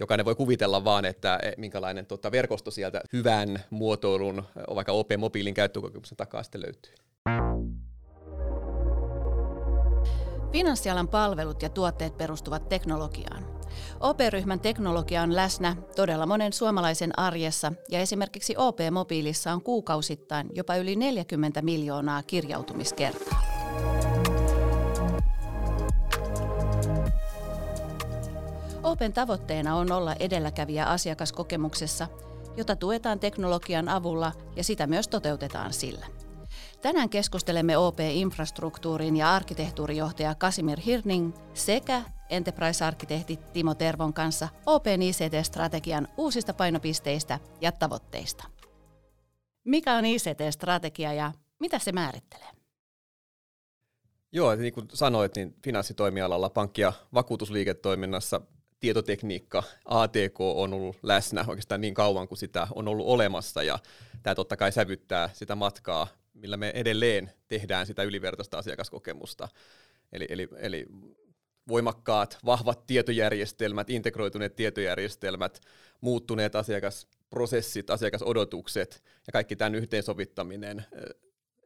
jokainen voi kuvitella vaan, että e, minkälainen tota, verkosto sieltä hyvän muotoilun, vaikka OP-mobiilin käyttökokemuksen takaa sitten löytyy. Finanssialan palvelut ja tuotteet perustuvat teknologiaan. OP-ryhmän teknologia on läsnä todella monen suomalaisen arjessa ja esimerkiksi OP-mobiilissa on kuukausittain jopa yli 40 miljoonaa kirjautumiskertaa. Open tavoitteena on olla edelläkävijä asiakaskokemuksessa, jota tuetaan teknologian avulla ja sitä myös toteutetaan sillä. Tänään keskustelemme OP-infrastruktuurin ja arkkitehtuurijohtaja Kasimir Hirning sekä Enterprise-arkkitehti Timo Tervon kanssa Open ICT-strategian uusista painopisteistä ja tavoitteista. Mikä on ICT-strategia ja mitä se määrittelee? Joo, niin kuin sanoit, niin finanssitoimialalla pankki- ja vakuutusliiketoiminnassa tietotekniikka, ATK on ollut läsnä oikeastaan niin kauan kuin sitä on ollut olemassa ja tämä totta kai sävyttää sitä matkaa, millä me edelleen tehdään sitä ylivertaista asiakaskokemusta. Eli, eli, eli voimakkaat, vahvat tietojärjestelmät, integroituneet tietojärjestelmät, muuttuneet asiakasprosessit, asiakasodotukset ja kaikki tämän yhteensovittaminen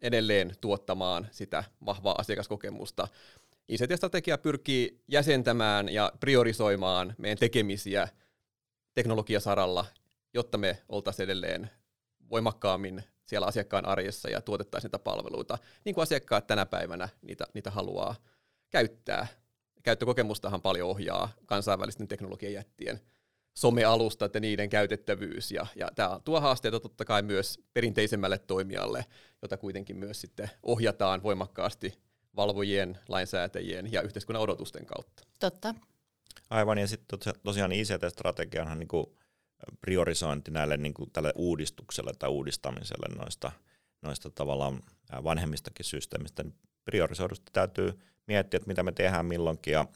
edelleen tuottamaan sitä vahvaa asiakaskokemusta. ICT-strategia pyrkii jäsentämään ja priorisoimaan meidän tekemisiä teknologiasaralla, jotta me oltaisiin edelleen voimakkaammin siellä asiakkaan arjessa ja tuotettaisiin niitä palveluita, niin kuin asiakkaat tänä päivänä niitä, niitä haluaa käyttää. Käyttökokemustahan paljon ohjaa kansainvälisten teknologiajättien somealustat ja niiden käytettävyys. Ja, ja tämä tuo haasteita totta kai myös perinteisemmälle toimijalle, jota kuitenkin myös sitten ohjataan voimakkaasti valvojien, lainsäätäjien ja yhteiskunnan odotusten kautta. Totta. Aivan, ja sitten tosiaan ICT-strategianhan niin kuin priorisointi näille niin kuin tälle uudistukselle tai uudistamiselle noista, noista tavallaan vanhemmistakin systeemistä, niin priorisoidusti täytyy miettiä, että mitä me tehdään milloinkin, ja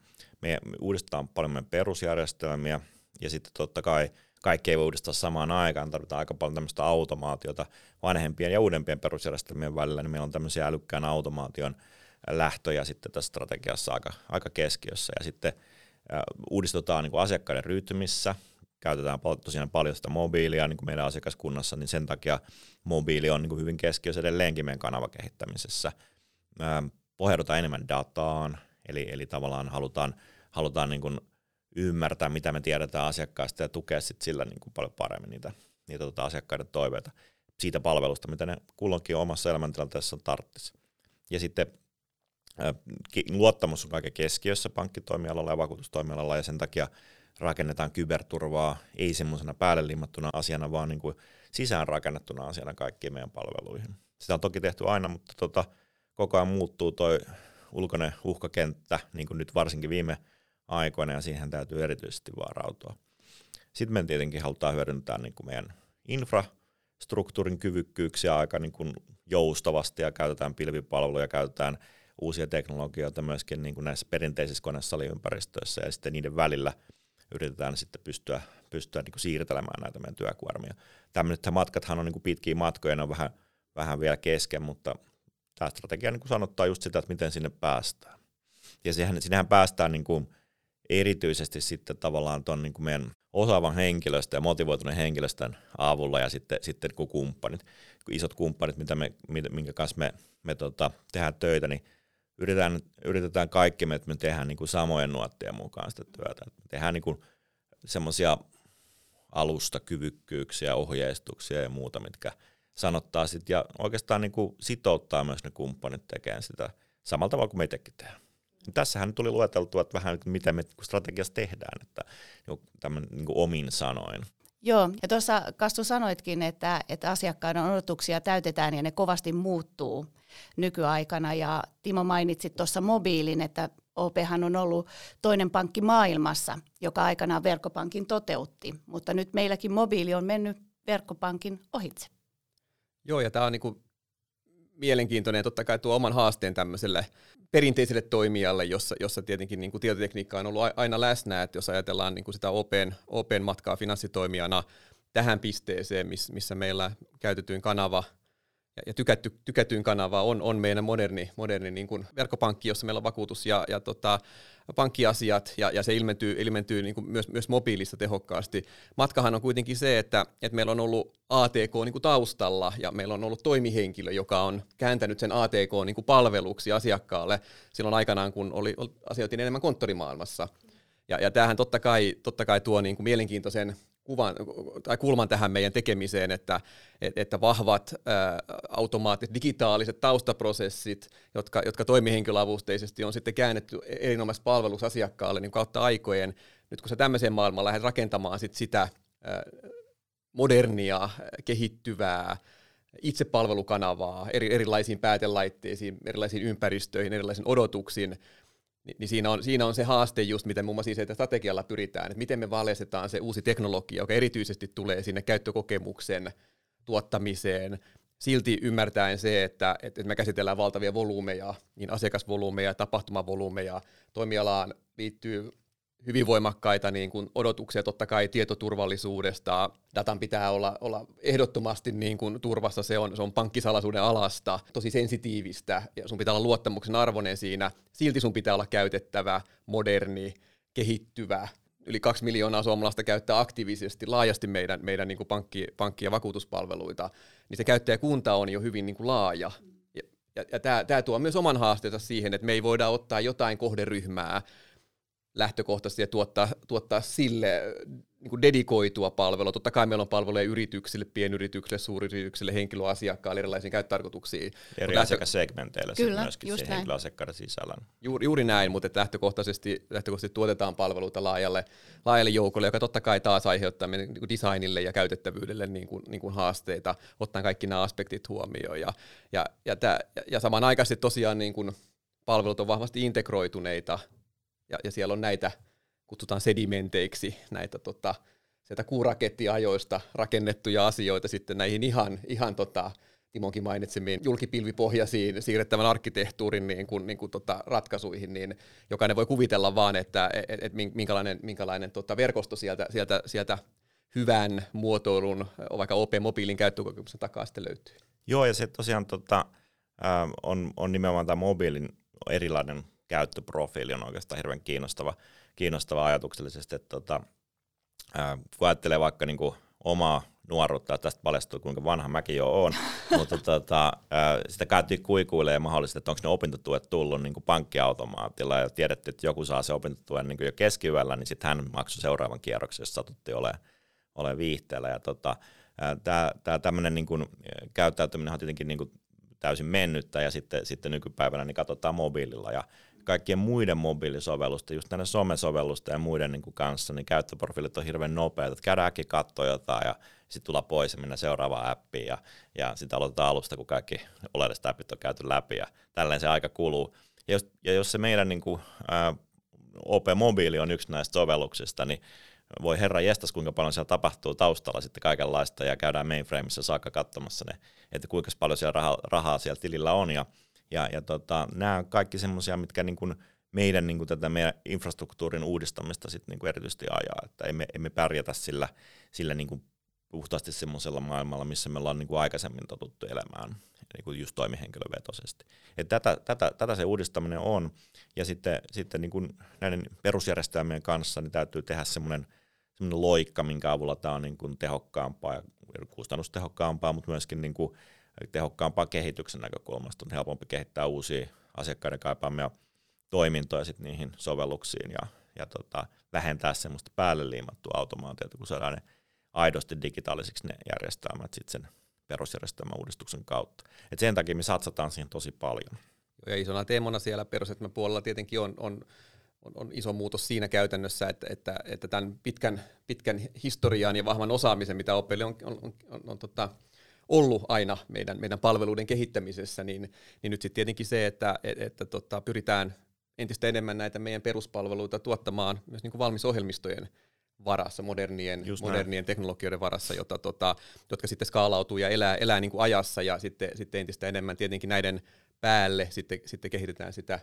me uudistetaan paljon meidän perusjärjestelmiä, ja sitten totta kai kaikki ei voi uudistaa samaan aikaan, tarvitaan aika paljon tämmöistä automaatiota vanhempien ja uudempien perusjärjestelmien välillä, niin meillä on tämmöisiä älykkään automaation lähtöjä sitten tässä strategiassa aika, aika keskiössä, ja sitten uudistutaan niin asiakkaiden rytmissä, käytetään tosiaan paljon sitä mobiilia niin kuin meidän asiakaskunnassa, niin sen takia mobiili on niin kuin hyvin keskiössä edelleenkin meidän kanavakehittämisessä. Pohjaudutaan enemmän dataan, eli, eli tavallaan halutaan, halutaan niin kuin ymmärtää, mitä me tiedetään asiakkaista ja tukea sit sillä niin kuin paljon paremmin niitä, niitä tota asiakkaiden toiveita siitä palvelusta, mitä ne kulloinkin omassa elämäntilanteessa tarttisi. Ja sitten luottamus on kaiken keskiössä pankkitoimialalla ja vakuutustoimialalla, ja sen takia rakennetaan kyberturvaa ei semmoisena päälle limmattuna asiana, vaan niin kuin sisään rakennettuna asiana kaikkiin meidän palveluihin. Sitä on toki tehty aina, mutta tota, koko ajan muuttuu toi ulkoinen uhkakenttä, niin kuin nyt varsinkin viime aikoina, ja siihen täytyy erityisesti varautua. Sitten me tietenkin halutaan hyödyntää niin kuin meidän infrastruktuurin kyvykkyyksiä aika niin kuin joustavasti, ja käytetään pilvipalveluja, käytetään uusia teknologioita myöskin niin kuin näissä perinteisissä konesaliympäristöissä, ja sitten niiden välillä – yritetään sitten pystyä, pystyä niin kuin siirtelemään näitä meidän työkuormia. Tämmöiset matkathan on niin kuin pitkiä matkoja, ne on vähän, vähän vielä kesken, mutta tämä strategia niin kuin sanottaa just sitä, että miten sinne päästään. Ja siihen, sinnehän päästään niin kuin erityisesti sitten tavallaan tuon niin kuin meidän osaavan henkilöstön ja motivoituneen henkilöstön avulla ja sitten, sitten kun kumppanit, isot kumppanit, mitä me, minkä kanssa me, me tota, tehdään töitä, niin yritetään, yritetään kaikki että me tehdään niin kuin samojen nuottien mukaan sitä työtä. Me tehdään niin semmoisia alustakyvykkyyksiä, ohjeistuksia ja muuta, mitkä sanottaa sit, ja oikeastaan niin kuin sitouttaa myös ne kumppanit tekemään sitä samalla tavalla kuin me itsekin tehdään. Tässähän tuli lueteltua, että vähän mitä me strategiassa tehdään, että niin tämän niin omin sanoin. Joo, ja tuossa Kastu sanoitkin, että, että asiakkaiden odotuksia täytetään ja ne kovasti muuttuu nykyaikana. Ja Timo mainitsit tuossa mobiilin, että OPhan on ollut toinen pankki maailmassa, joka aikanaan verkkopankin toteutti, mutta nyt meilläkin mobiili on mennyt verkkopankin ohitse. Joo, ja tämä on niinku mielenkiintoinen ja totta kai tuo oman haasteen tämmöiselle perinteiselle toimijalle, jossa, jossa tietenkin niin kuin tietotekniikka on ollut aina läsnä, että jos ajatellaan niin kuin sitä open, open matkaa finanssitoimijana tähän pisteeseen, missä meillä käytetyin kanava ja, ja tykätty, tykätyin kanava on, on meidän moderni, moderni niin kuin verkkopankki, jossa meillä on vakuutus ja, ja tota, pankkiasiat, ja, ja se ilmentyy, ilmentyy niin kuin myös, myös mobiilissa tehokkaasti. Matkahan on kuitenkin se, että, että meillä on ollut ATK niin kuin taustalla, ja meillä on ollut toimihenkilö, joka on kääntänyt sen ATK niin kuin palveluksi asiakkaalle silloin aikanaan, kun oli, asioitiin enemmän konttorimaailmassa. Ja, ja tämähän totta kai, totta kai tuo niin kuin mielenkiintoisen kuvan, tai kulman tähän meidän tekemiseen, että, että vahvat automaattiset digitaaliset taustaprosessit, jotka, jotka toimihenkilöavusteisesti on sitten käännetty erinomaisessa palvelussa asiakkaalle niin kautta aikojen. Nyt kun sä tämmöiseen maailmaan lähdet rakentamaan sit sitä modernia, kehittyvää, itsepalvelukanavaa eri, erilaisiin päätelaitteisiin, erilaisiin ympäristöihin, erilaisiin odotuksiin, niin, niin siinä, on, siinä on se haaste just, miten muun muassa että strategialla pyritään, että miten me valjastetaan se uusi teknologia, joka erityisesti tulee sinne käyttökokemuksen tuottamiseen, silti ymmärtäen se, että, että me käsitellään valtavia volyymeja, niin asiakasvolyymeja, tapahtumavolyymeja, toimialaan liittyy hyvin voimakkaita niin kuin odotuksia totta kai tietoturvallisuudesta. Datan pitää olla, olla ehdottomasti niin kuin turvassa, se on, se on pankkisalaisuuden alasta, tosi sensitiivistä ja sun pitää olla luottamuksen arvoinen siinä. Silti sun pitää olla käytettävä, moderni, kehittyvä. Yli kaksi miljoonaa suomalaista käyttää aktiivisesti laajasti meidän, meidän niin kuin pankki, pankki- ja vakuutuspalveluita, niin se käyttäjäkunta on jo hyvin niin kuin laaja. Ja, ja, tämä tuo myös oman haasteensa siihen, että me ei voida ottaa jotain kohderyhmää, lähtökohtaisesti ja tuottaa, tuottaa sille niin kuin dedikoitua palvelua. Totta kai meillä on palveluja yrityksille, pienyrityksille, suuryrityksille, henkilöasiakkaille, erilaisiin käyttötarkoituksiin. Eri asiakassegmenteillä Kyllä, myöskin just henkilöasiakkaiden sisällä. Juuri, juuri näin, mutta että lähtökohtaisesti, lähtökohtaisesti tuotetaan palveluita laajalle, laajalle joukolle, joka totta kai taas aiheuttaa meidän niin designille ja käytettävyydelle niin kuin, niin kuin haasteita, ottaen kaikki nämä aspektit huomioon. Ja, ja, ja, tämä, ja samanaikaisesti tosiaan niin kuin palvelut on vahvasti integroituneita ja, ja siellä on näitä, kutsutaan sedimenteiksi, näitä tota, sieltä kuurakettiajoista rakennettuja asioita sitten näihin ihan, ihan tota, Timonkin mainitsemiin julkipilvipohjaisiin siirrettävän arkkitehtuurin niin kuin, niin kuin tota, ratkaisuihin, niin jokainen voi kuvitella vaan, että et, et minkälainen, minkälainen tota, verkosto sieltä, sieltä, sieltä hyvän muotoilun, vaikka OP-mobiilin käyttökokemuksen takaa sitten löytyy. Joo, ja se tosiaan tota, on, on nimenomaan tämä mobiilin erilainen käyttöprofiili on oikeastaan hirveän kiinnostava, kiinnostava ajatuksellisesti. Että tota, ää, kun ajattelee vaikka niin kuin omaa nuoruutta, ja tästä paljastuu kuinka vanha mäkin jo on, mutta tota, ää, sitä käytiin kuikuilemaan mahdollisesti, että onko ne opintotuet tullut niin kuin pankkiautomaatilla ja tiedetty, että joku saa se opintotuen niin kuin jo keskiyöllä, niin sitten hän maksoi seuraavan kierroksen, jos satutti olemaan ole viihteellä. Ja tota, tämä tämmöinen niin käyttäytyminen on tietenkin niin kuin täysin mennyttä ja sitten, sitten nykypäivänä niin katsotaan mobiililla ja kaikkien muiden mobiilisovellusten, just näiden somesovellusten ja muiden niin kuin kanssa, niin käyttöprofiilit on hirveän nopeat, että käydään äkki katsoa jotain ja sitten tulla pois ja mennä seuraavaan appiin ja, ja sitten aloitetaan alusta, kun kaikki oleelliset appit on käyty läpi ja tälleen se aika kuluu. Ja jos, ja jos se meidän niin kuin, ää, OP-mobiili on yksi näistä sovelluksista, niin voi herra jestas, kuinka paljon siellä tapahtuu taustalla sitten kaikenlaista ja käydään mainframeissa saakka katsomassa ne, että kuinka paljon siellä rahaa, rahaa siellä tilillä on ja ja, ja tota, nämä on kaikki semmoisia, mitkä niin kuin meidän, niin kuin tätä meidän infrastruktuurin uudistamista sit niin kuin erityisesti ajaa, että emme, emme pärjätä sillä, sillä niin kuin puhtaasti semmoisella maailmalla, missä me ollaan niin kuin aikaisemmin totuttu elämään, niin kuin just toimihenkilövetoisesti. Et tätä, tätä, tätä se uudistaminen on, ja sitten, sitten niin kuin näiden perusjärjestelmien kanssa niin täytyy tehdä semmoinen, loikka, minkä avulla tämä on niin kuin tehokkaampaa ja kustannustehokkaampaa, mutta myöskin niin kuin tehokkaampaa kehityksen näkökulmasta. On helpompi kehittää uusia asiakkaiden kaipaamia toimintoja sit niihin sovelluksiin ja, ja tota, vähentää semmoista päälle liimattua automaatiota, kun saadaan ne aidosti digitaalisiksi ne järjestelmät sit sen perusjärjestelmän uudistuksen kautta. Et sen takia me satsataan siihen tosi paljon. Ja isona teemana siellä perusjärjestelmän puolella tietenkin on, on on, on iso muutos siinä käytännössä, että, että, että tämän pitkän, pitkän historian ja vahvan osaamisen, mitä Opeli on, on, on, on, on tota, ollut aina meidän, meidän palveluiden kehittämisessä, niin, niin nyt sitten tietenkin se, että, että, että tota, pyritään entistä enemmän näitä meidän peruspalveluita tuottamaan myös niin kuin valmisohjelmistojen varassa, modernien, modernien teknologioiden varassa, jota, tota, jotka sitten skaalautuu ja elää, elää niin kuin ajassa ja sitten, sitten entistä enemmän tietenkin näiden päälle sitten, sitten kehitetään sitä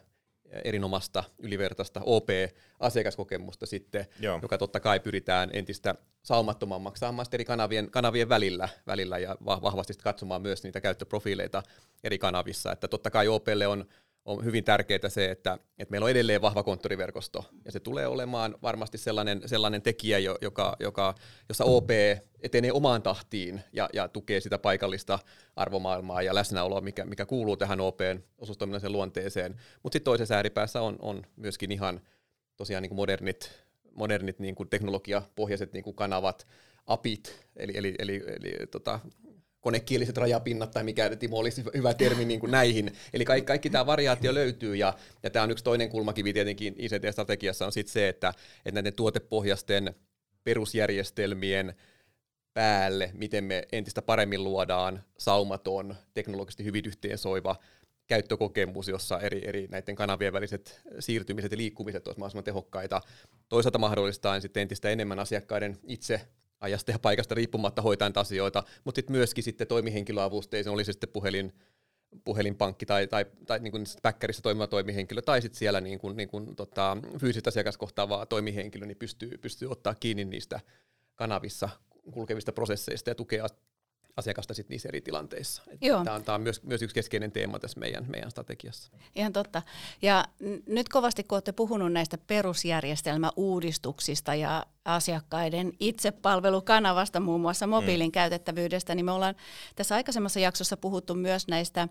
erinomasta, ylivertaista OP-asiakaskokemusta sitten, Joo. joka totta kai pyritään entistä saumattomammaksi saamaan eri kanavien, kanavien välillä, välillä ja vahvasti katsomaan myös niitä käyttöprofiileita eri kanavissa. Että totta kai OPlle on on hyvin tärkeää se, että, että meillä on edelleen vahva konttoriverkosto, ja se tulee olemaan varmasti sellainen, sellainen tekijä, joka, joka, jossa OP etenee omaan tahtiin ja, ja tukee sitä paikallista arvomaailmaa ja läsnäoloa, mikä, mikä kuuluu tähän OPn osuustoiminnalliseen luonteeseen. Mutta sitten toisessa ääripäässä on, on myöskin ihan tosiaan niin kuin modernit, modernit niin kuin teknologiapohjaiset niin kuin kanavat, APIt, eli, eli, eli, eli tota, konekieliset rajapinnat tai mikä Timo olisi hyvä termi niin kuin näihin. Eli kaikki, kaikki tämä variaatio löytyy ja, ja tämä on yksi toinen kulmakivi tietenkin ICT-strategiassa on sitten se, että, että näiden tuotepohjaisten perusjärjestelmien päälle, miten me entistä paremmin luodaan saumaton, teknologisesti hyvin yhteensoiva käyttökokemus, jossa eri, eri näiden kanavien väliset siirtymiset ja liikkumiset olisivat mahdollisimman tehokkaita. Toisaalta mahdollistaen sitten entistä enemmän asiakkaiden itse ajasta ja paikasta riippumatta hoitaa asioita, mutta sitten myöskin sitten toimihenkilöavusteisen, oli se sitten puhelin, puhelinpankki tai, tai, tai niin kuin päkkärissä toimiva toimihenkilö tai sitten siellä niin kuin, niin kuin, tota, fyysistä asiakaskohtaava toimihenkilö, niin pystyy, pystyy ottaa kiinni niistä kanavissa kulkevista prosesseista ja tukea asiakasta sit niissä eri tilanteissa. Tämä on, tämä on myös, myös yksi keskeinen teema tässä meidän, meidän strategiassa. Ihan totta. Ja n- nyt kovasti, kun olette puhunut näistä perusjärjestelmäuudistuksista ja asiakkaiden itsepalvelukanavasta, muun muassa mobiilin mm. käytettävyydestä, niin me ollaan tässä aikaisemmassa jaksossa puhuttu myös näistä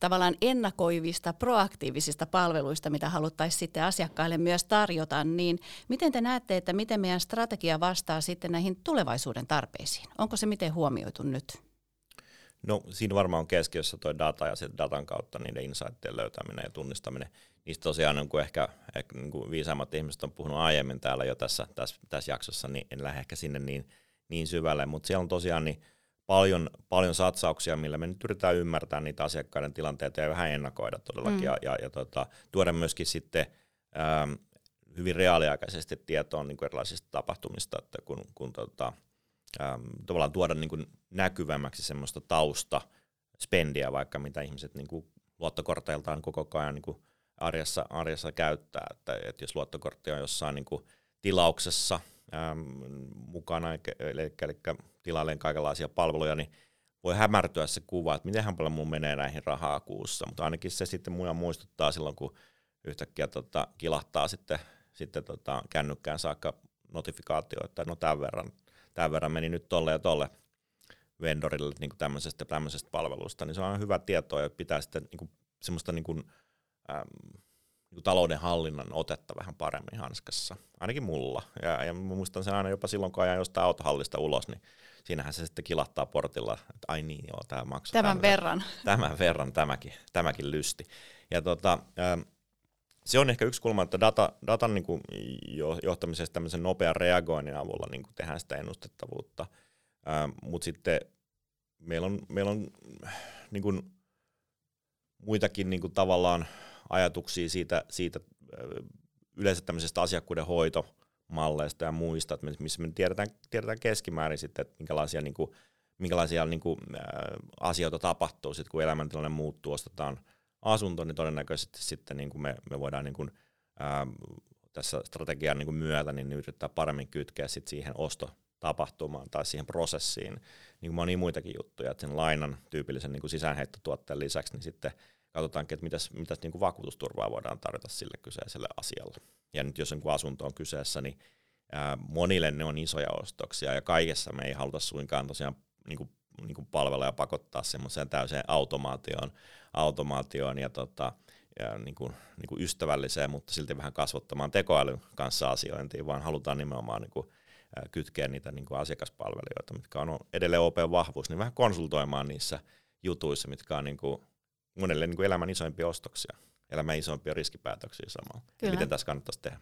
tavallaan ennakoivista, proaktiivisista palveluista, mitä haluttaisiin sitten asiakkaille myös tarjota, niin miten te näette, että miten meidän strategia vastaa sitten näihin tulevaisuuden tarpeisiin? Onko se miten huomioitu nyt? No siinä varmaan on keskiössä tuo data ja sitten datan kautta niiden insightien löytäminen ja tunnistaminen. Niistä tosiaan niin kuin ehkä, ehkä niin kuin viisaammat ihmiset on puhunut aiemmin täällä jo tässä, tässä, tässä jaksossa, niin en lähde ehkä sinne niin, niin syvälle, mutta siellä on tosiaan niin paljon, paljon satsauksia, millä me nyt yritetään ymmärtää niitä asiakkaiden tilanteita ja vähän ennakoida todellakin mm. ja, ja, ja tota, tuoda myöskin sitten ähm, hyvin reaaliaikaisesti tietoon niin kuin erilaisista tapahtumista, että kun, kun tota, ähm, tavallaan tuoda niin kuin näkyvämmäksi semmoista tausta, spendiä vaikka mitä ihmiset niin kuin luottokorteiltaan koko ajan niin kuin arjessa, arjessa käyttää, että, että jos luottokortti on jossain niin kuin tilauksessa ähm, mukana, eli, eli tilailen kaikenlaisia palveluja, niin voi hämärtyä se kuva, että miten paljon mun menee näihin rahaa kuussa, mutta ainakin se sitten mua muistuttaa silloin, kun yhtäkkiä tota, kilahtaa sitten, sitten tota, kännykkään saakka notifikaatio, että no tämän verran, tämän verran meni nyt tolle ja tolle vendorille niin kuin tämmöisestä, tämmöisestä palvelusta, niin se on hyvä tietoa ja pitää sitten niin kuin, semmoista niin kuin, äm, niin talouden hallinnan otetta vähän paremmin hanskassa, ainakin mulla. Ja, ja muistan sen aina jopa silloin, kun ajan jostain autohallista ulos, niin siinähän se sitten kilahtaa portilla, että ai niin joo, tämä maksaa. Tämän, tämän verran. Tämän verran tämäkin, tämäkin lysti. Ja tota, ähm, se on ehkä yksi kulma, että data, datan niin kuin johtamisesta tämmöisen nopean reagoinnin avulla niin kuin tehdään sitä ennustettavuutta. Ähm, Mutta sitten meillä on, meillä on niin kuin muitakin niin kuin tavallaan ajatuksia siitä, siitä yleensä tämmöisestä asiakkuuden hoitomalleista ja muista, että missä me tiedetään, tiedetään keskimäärin sitten, että minkälaisia, niin kuin, minkälaisia niin kuin, ä, asioita tapahtuu, sitten kun elämäntilanne muuttuu, ostetaan asunto, niin todennäköisesti sitten niin kuin me, me voidaan niin kuin, ä, tässä strategian niin kuin myötä niin yrittää paremmin kytkeä sit siihen ostotapahtumaan tai siihen prosessiin, niin kuin monia muitakin juttuja, että sen lainan tyypillisen niin kuin sisäänheittotuotteen lisäksi, niin sitten katsotaankin, että mitäs, mitäs niin kuin vakuutusturvaa voidaan tarjota sille kyseiselle asialle. Ja nyt jos niin asunto on kyseessä, niin ää, monille ne on isoja ostoksia, ja kaikessa me ei haluta suinkaan tosiaan niin kuin, niin kuin palvella ja pakottaa semmoiseen täysin automaatioon, automaatioon ja, tota, ja niin kuin, niin kuin ystävälliseen, mutta silti vähän kasvattamaan tekoälyn kanssa asiointiin, vaan halutaan nimenomaan niin kuin, kytkeä niitä niin kuin asiakaspalvelijoita, mitkä on edelleen OP-vahvuus, niin vähän konsultoimaan niissä jutuissa, mitkä on niin kuin monelle niin kuin elämän isoimpia ostoksia, elämän isoimpia riskipäätöksiä samalla. Kyllä. Miten tässä kannattaisi tehdä?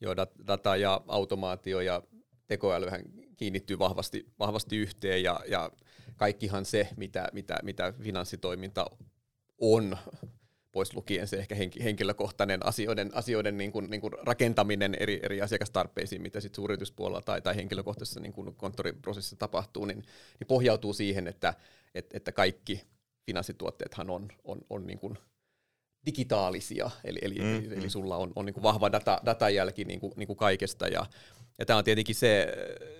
Joo, data ja automaatio ja tekoälyhän kiinnittyy vahvasti, vahvasti yhteen ja, ja kaikkihan se, mitä, mitä, mitä finanssitoiminta on, pois lukien se ehkä henkilökohtainen asioiden, asioiden niin kuin, niin kuin rakentaminen eri, eri asiakastarpeisiin, mitä sitten suuryrityspuolella tai, tai henkilökohtaisessa niin kuin konttoriprosessissa tapahtuu, niin, niin pohjautuu siihen, että, että, että kaikki finanssituotteethan on, on, on niin kuin digitaalisia, eli, eli, mm, eli, eli sulla on, on niin kuin vahva data, datajälki niin kuin, niin kuin kaikesta, ja, ja tämä on tietenkin se,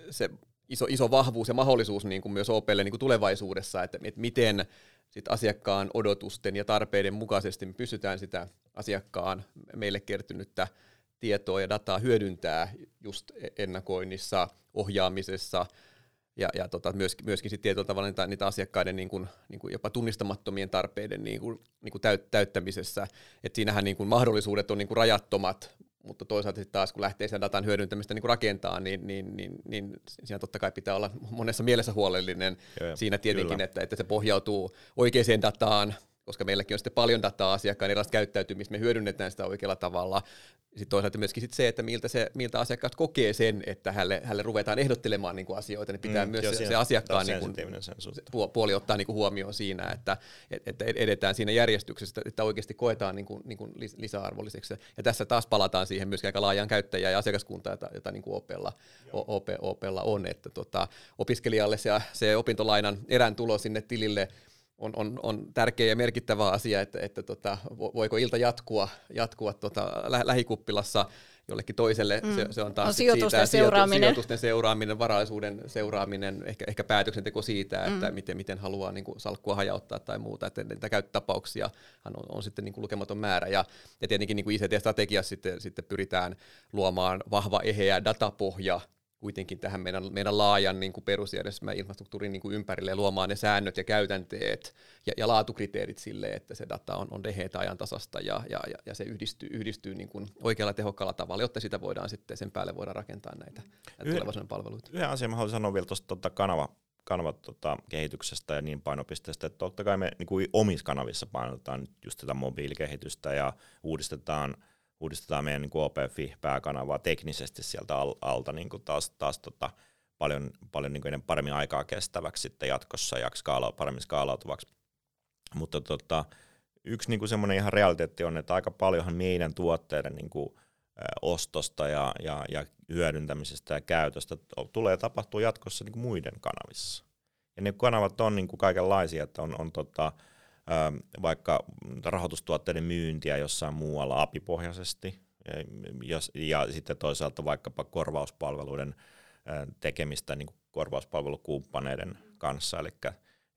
se iso, iso vahvuus ja mahdollisuus niin kuin myös OPlle niin kuin tulevaisuudessa, että, että miten sit asiakkaan odotusten ja tarpeiden mukaisesti me pystytään sitä asiakkaan meille kertynyttä tietoa ja dataa hyödyntää just ennakoinnissa, ohjaamisessa ja, ja tota, myöskin, myöskin sit tietyllä tavalla niitä, niitä asiakkaiden niin kuin, niin kuin jopa tunnistamattomien tarpeiden niin kuin, niin kuin täyt, täyttämisessä. Et siinähän niin kuin mahdollisuudet on niin kuin rajattomat, mutta toisaalta sitten taas kun lähtee sen datan hyödyntämistä niin rakentaa, niin, niin, niin, niin siinä totta kai pitää olla monessa mielessä huolellinen. Joo, siinä tietenkin, että, että se pohjautuu oikeaan dataan, koska meilläkin on sitten paljon dataa asiakkaan erilaista käyttäytymistä, me hyödynnetään sitä oikealla tavalla. Sitten toisaalta myöskin sit se, että miltä, se, miltä asiakkaat kokee sen, että hälle, hälle ruvetaan ehdottelemaan niin kuin asioita, niin pitää mm, myös se, se asiakkaan niin kuin, puoli ottaa niin kuin huomioon siinä, että, että edetään siinä järjestyksessä, että oikeasti koetaan niin kuin, niin kuin lisäarvolliseksi. Ja tässä taas palataan siihen myöskin aika laajaan käyttäjä- ja asiakaskuntaan, jota, jota niin kuin OPlla, OP, OPlla on, että tota, opiskelijalle se, se opintolainan erän tulo sinne tilille – on, on, on tärkeä ja merkittävä asia, että, että tota, voiko ilta jatkua, jatkua tota, lä- lähikuppilassa jollekin toiselle. Mm. Se, se on taas no, sijoitusten siitä, seuraaminen. sijoitusten seuraaminen, varallisuuden seuraaminen, ehkä, ehkä päätöksenteko siitä, että mm. miten, miten haluaa niin kuin, salkkua hajauttaa tai muuta. Että niitä käyttötapauksia on, on sitten niin kuin, lukematon määrä. Ja, ja tietenkin niin kuin ICT-strategiassa sitten, sitten pyritään luomaan vahva, eheä datapohja, kuitenkin tähän meidän, meidän laajan niin kuin perusjärjestelmän infrastruktuurin niin kuin ympärille ja luomaan ne säännöt ja käytänteet ja, ja laatukriteerit sille, että se data on, on deheitä ajantasasta ja, ja, ja, ja se yhdistyy, yhdistyy niin kuin oikealla tehokkaalla tavalla, jotta sitä voidaan sitten sen päälle voidaan rakentaa näitä, näitä tulevaisuuden palveluita. Yhden asian mä haluan sanoa vielä tuosta tuota kanava, kanavat tota, kehityksestä ja niin painopisteestä, että totta kai me niin kuin omissa kanavissa painotetaan just tätä mobiilikehitystä ja uudistetaan – uudistetaan meidän niin OPFI-pääkanavaa teknisesti sieltä al- alta niin kuin taas, taas tota, paljon, paljon niin kuin paremmin aikaa kestäväksi sitten jatkossa ja skaala, paremmin skaalautuvaksi. Mutta tota, yksi niin kuin semmoinen ihan realiteetti on, että aika paljonhan meidän tuotteiden niin kuin, ostosta ja, ja, ja hyödyntämisestä ja käytöstä tulee tapahtua jatkossa niin kuin muiden kanavissa. Ja ne kanavat on niin kuin kaikenlaisia, että on, on tota, vaikka rahoitustuotteiden myyntiä jossain muualla apipohjaisesti, ja, ja sitten toisaalta vaikkapa korvauspalveluiden tekemistä niin kuin korvauspalvelukumppaneiden kanssa, eli,